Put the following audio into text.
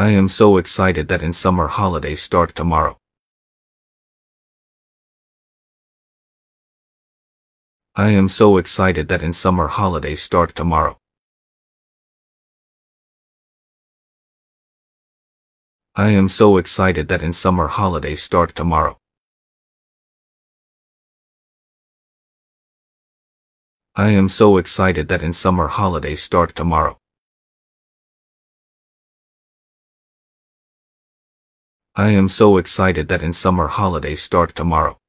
I am so excited that in summer holidays start tomorrow. I am so excited that in summer holidays start tomorrow. I am so excited that in summer holidays start tomorrow. I am so excited that in summer holidays start tomorrow. I am so excited that in summer holidays start tomorrow.